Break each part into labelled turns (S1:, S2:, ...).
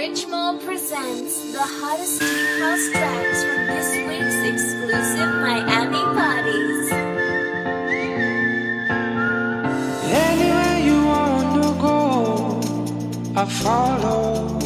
S1: Richmond presents the hottest deep house tracks from this week's exclusive Miami bodies.
S2: Anywhere you wanna go, I follow.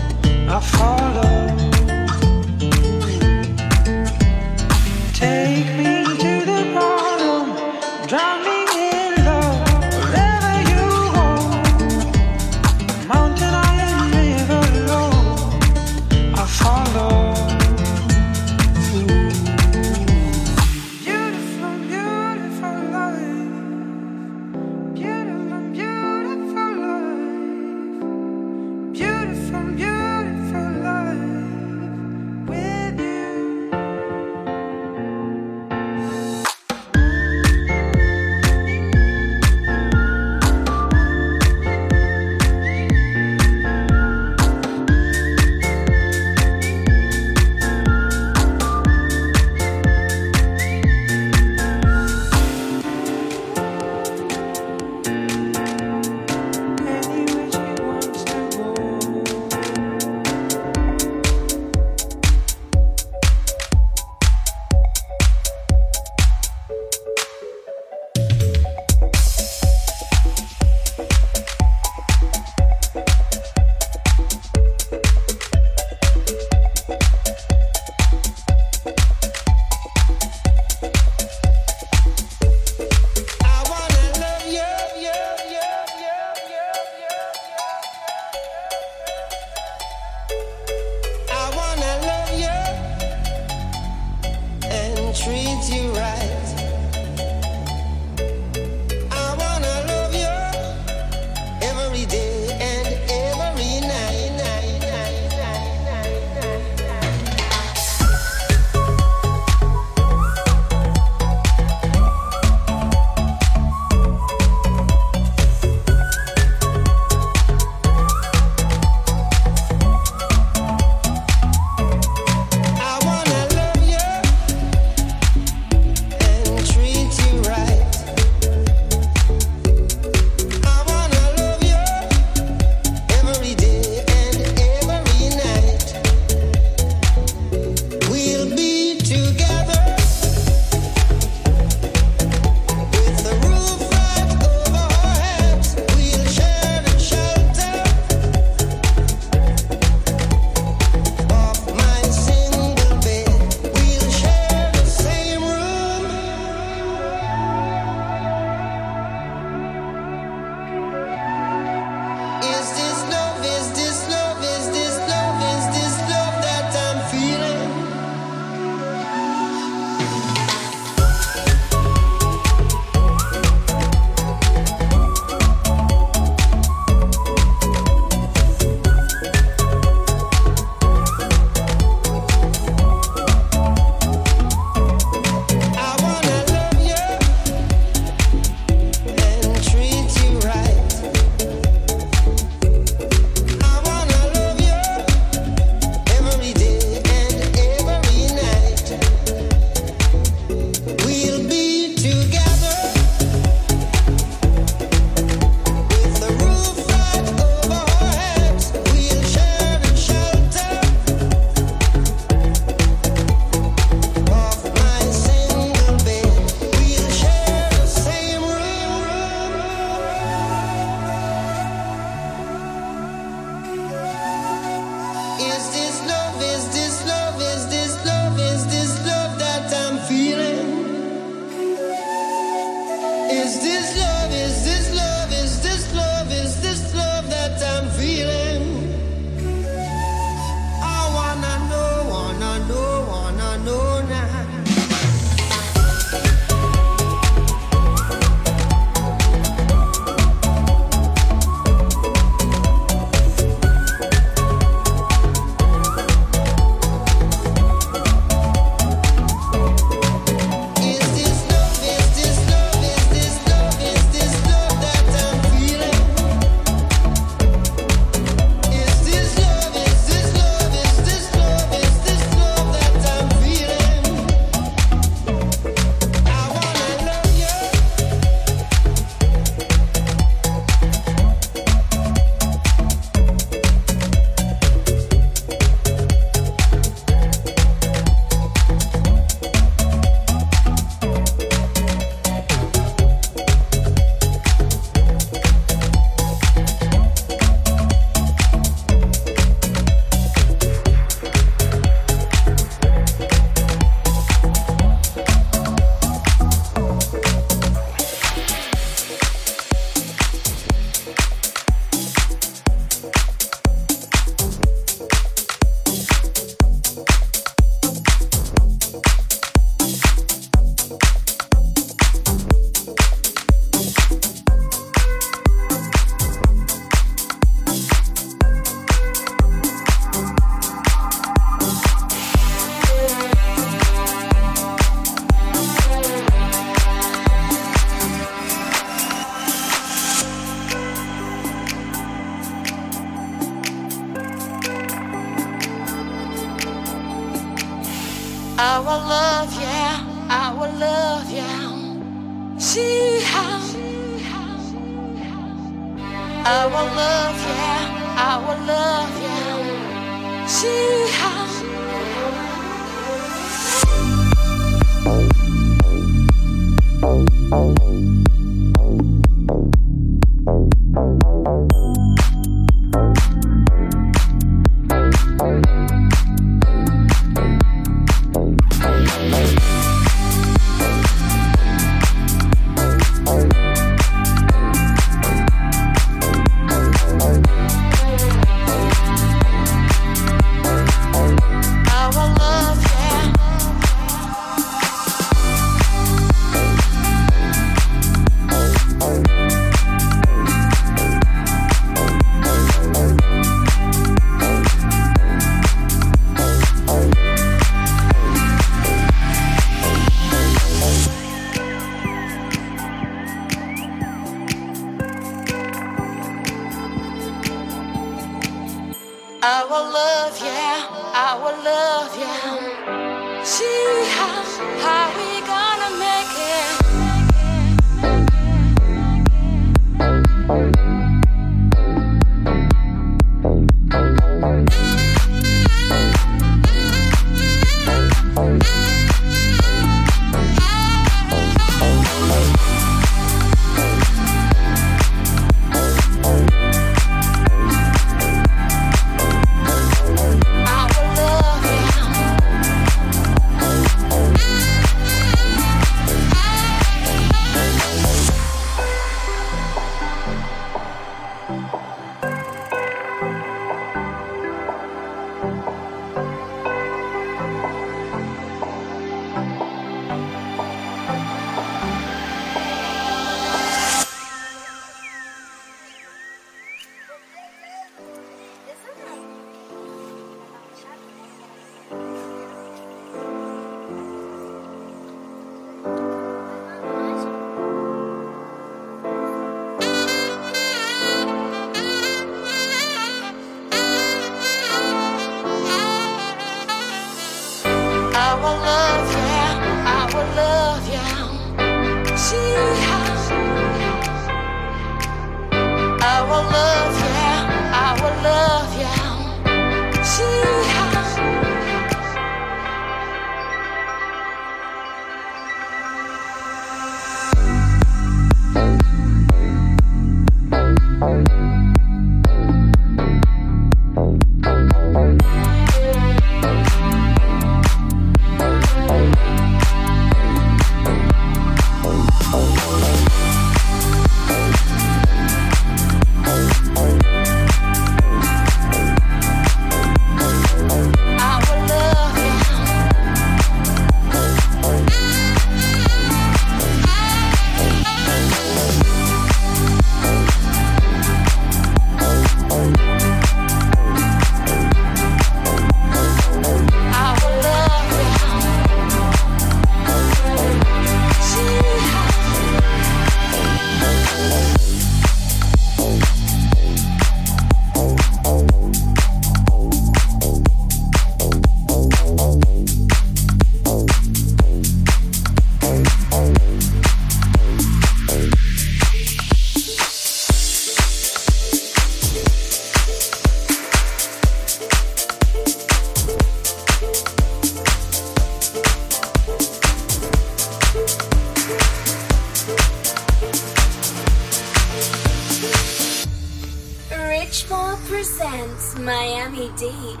S1: Miami Deep.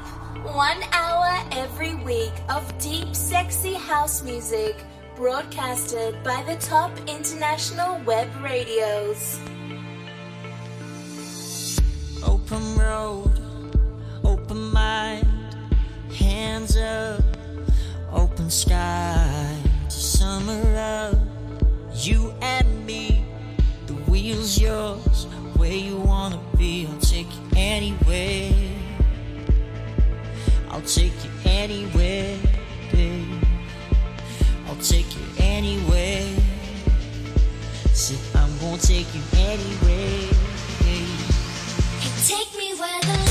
S1: One hour every week of deep, sexy house music broadcasted by the top international web radios.
S3: Open road, open mind, hands up, open sky. Summer of you and me, the wheel's yours. Where you wanna be, I'll take you anywhere. I'll take you anywhere, babe. I'll take you anywhere. Said I'm gonna take you anywhere. babe.
S1: Take me where the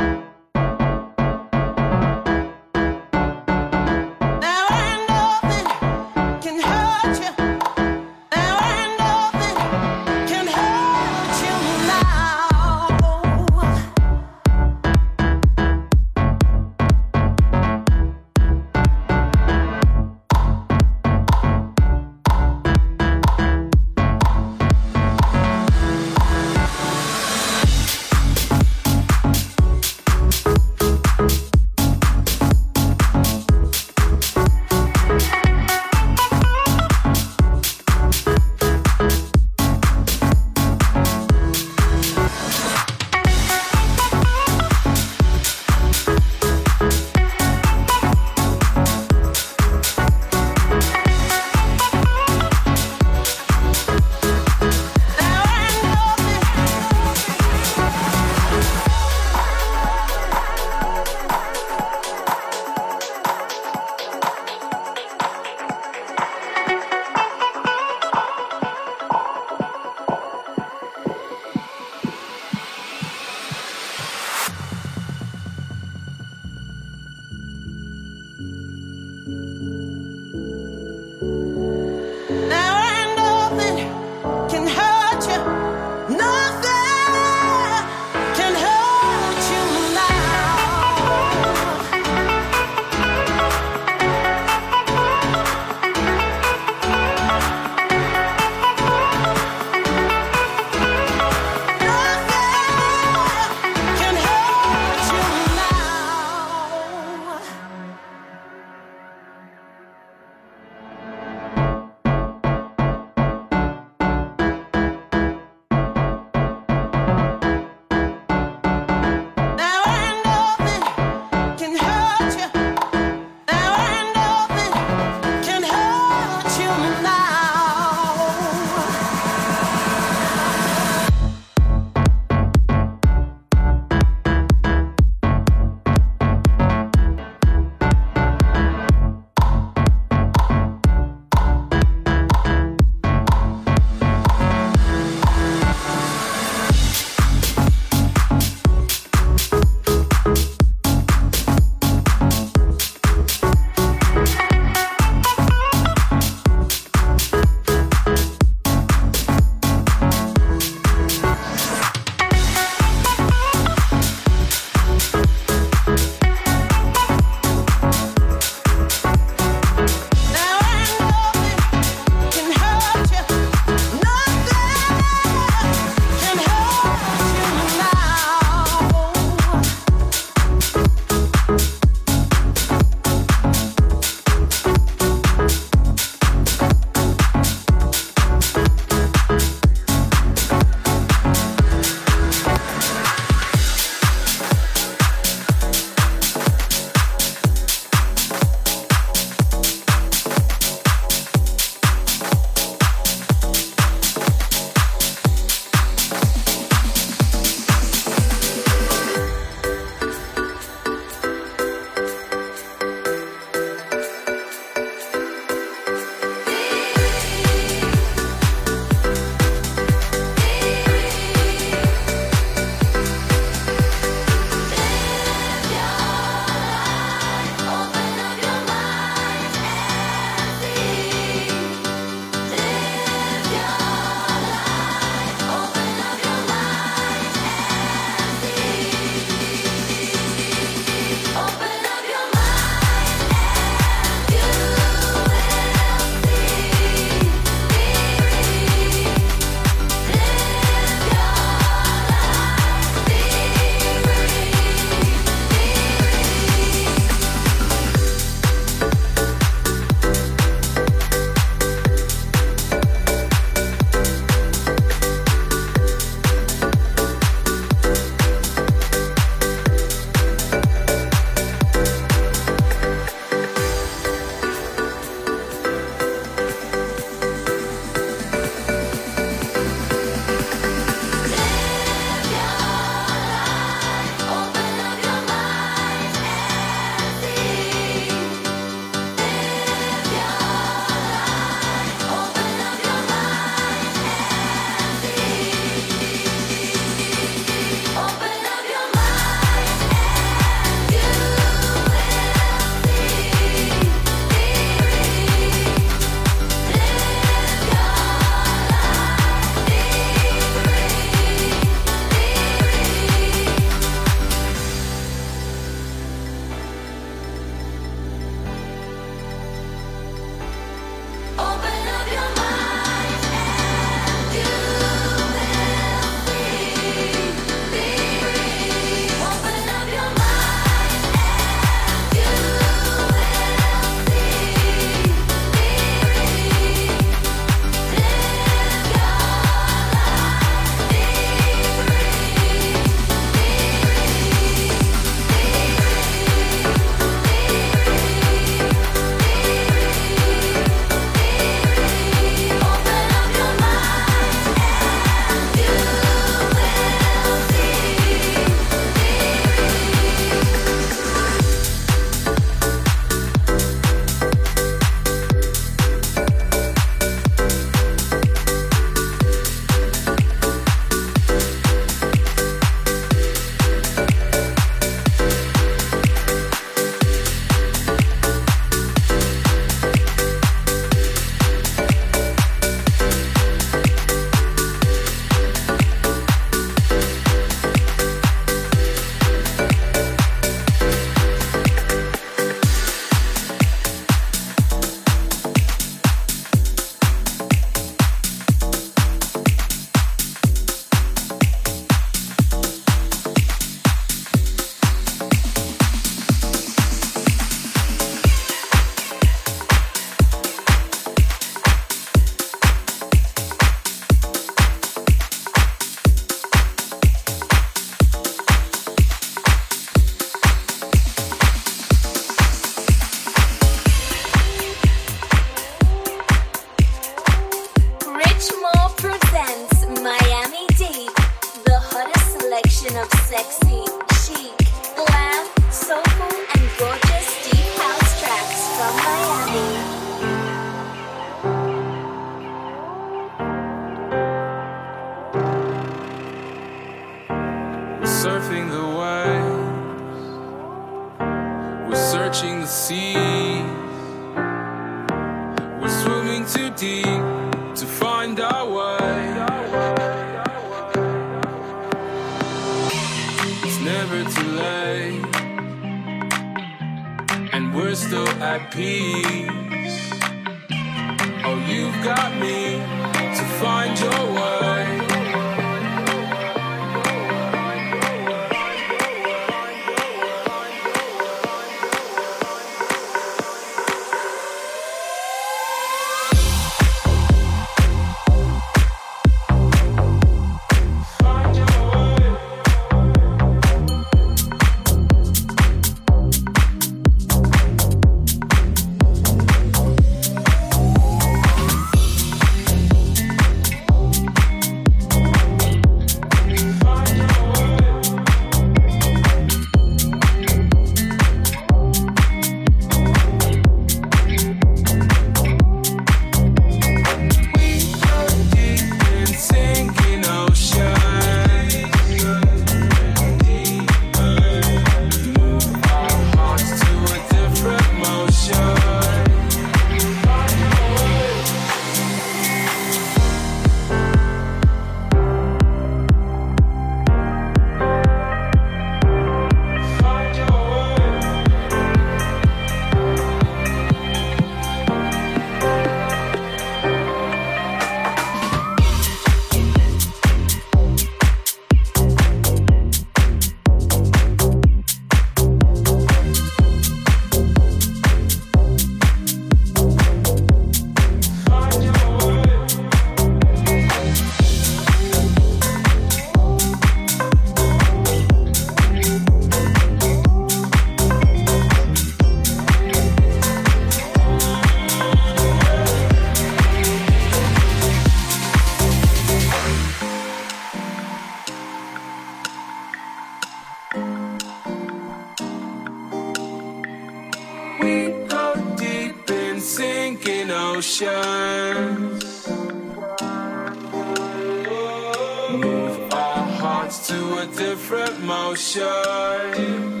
S4: thoughts to a different motion.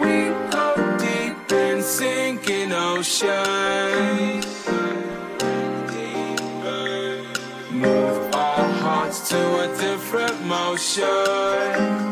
S4: We go deep in sinking ocean. Move our hearts to a different motion.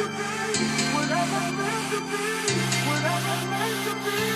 S4: to be, whatever meant to be, whatever meant to be.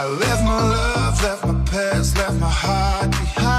S4: I left my love,
S5: left my past, left my heart behind.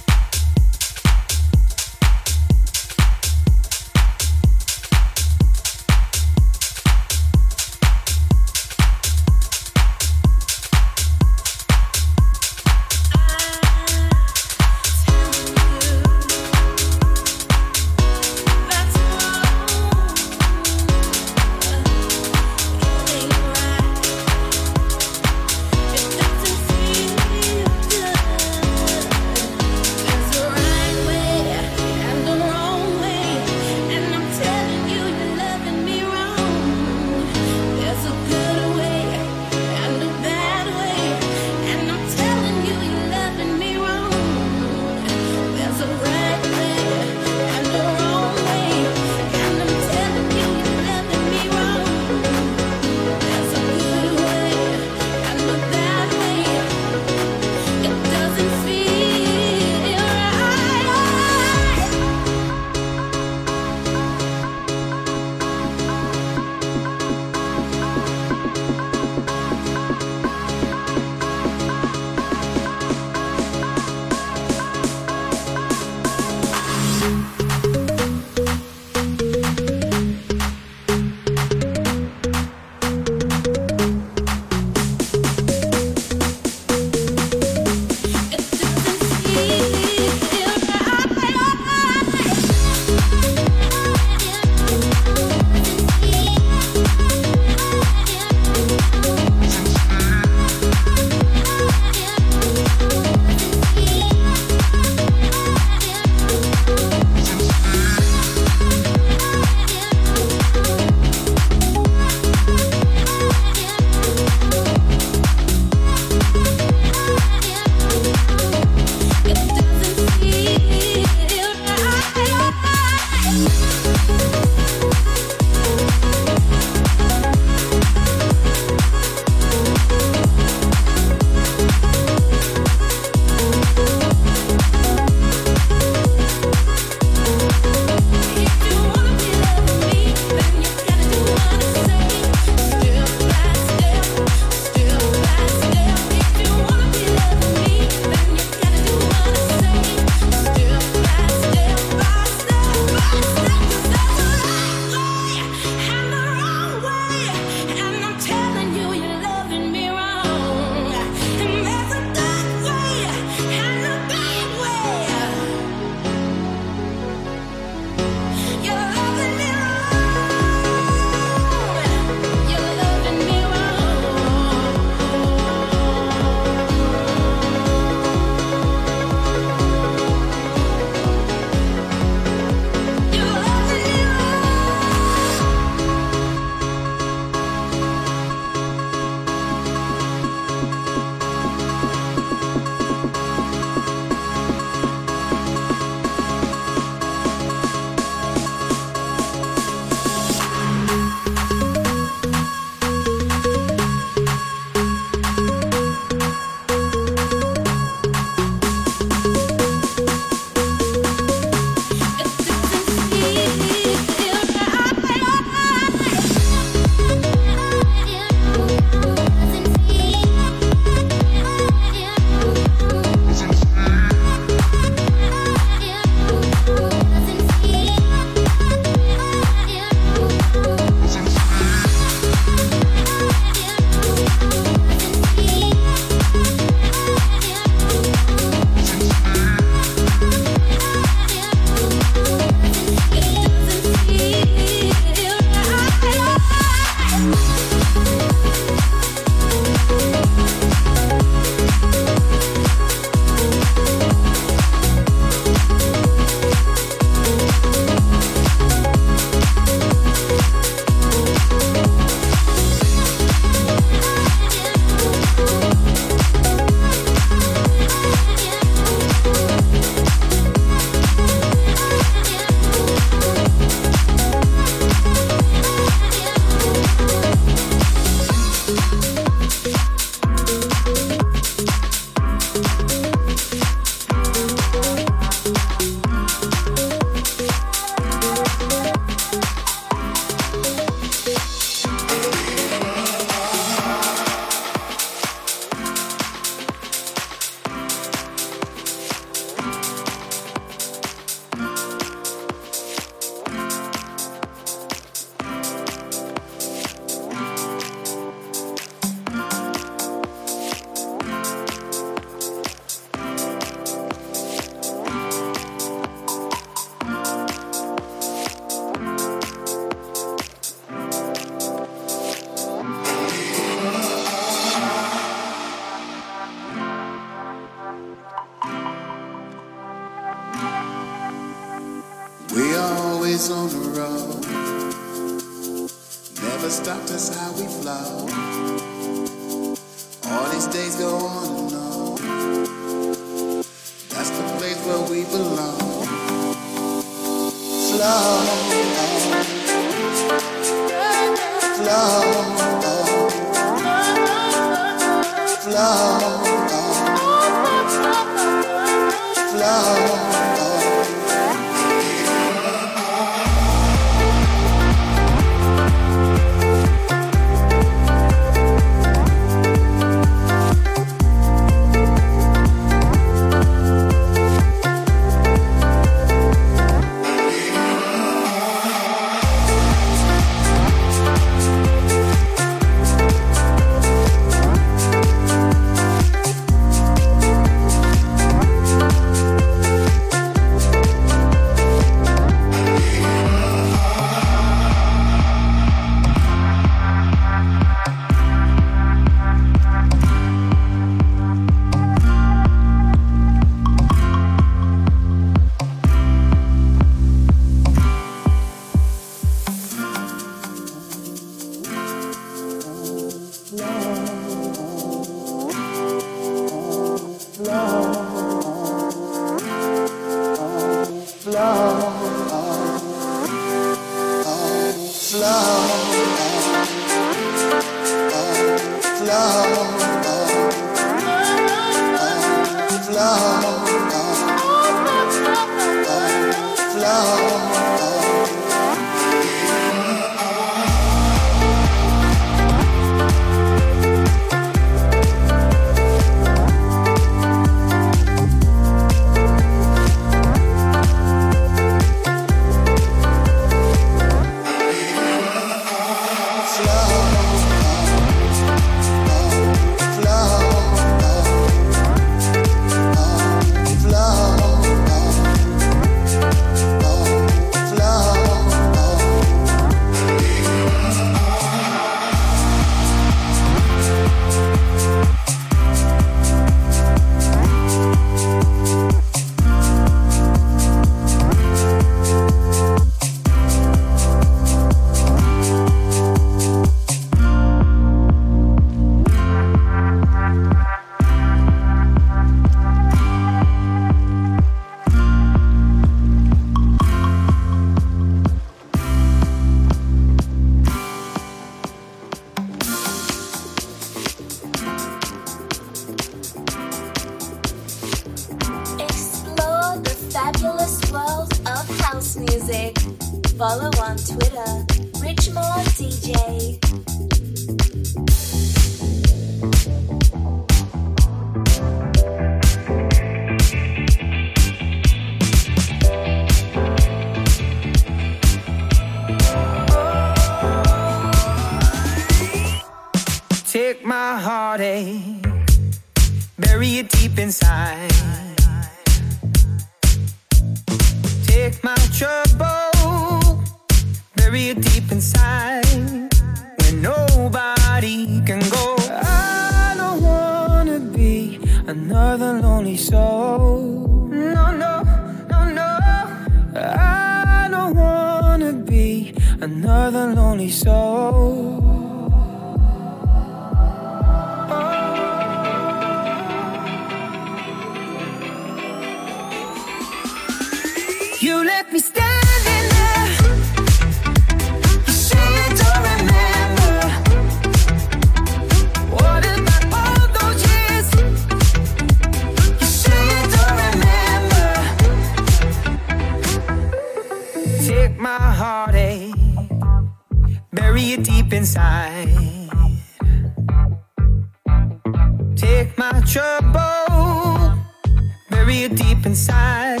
S5: area deep inside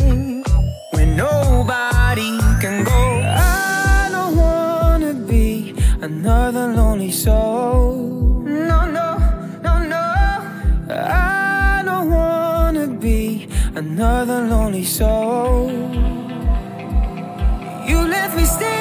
S5: where nobody can go. I don't wanna be another lonely soul. No, no, no, no. I don't wanna be
S6: another lonely soul. You left me standing.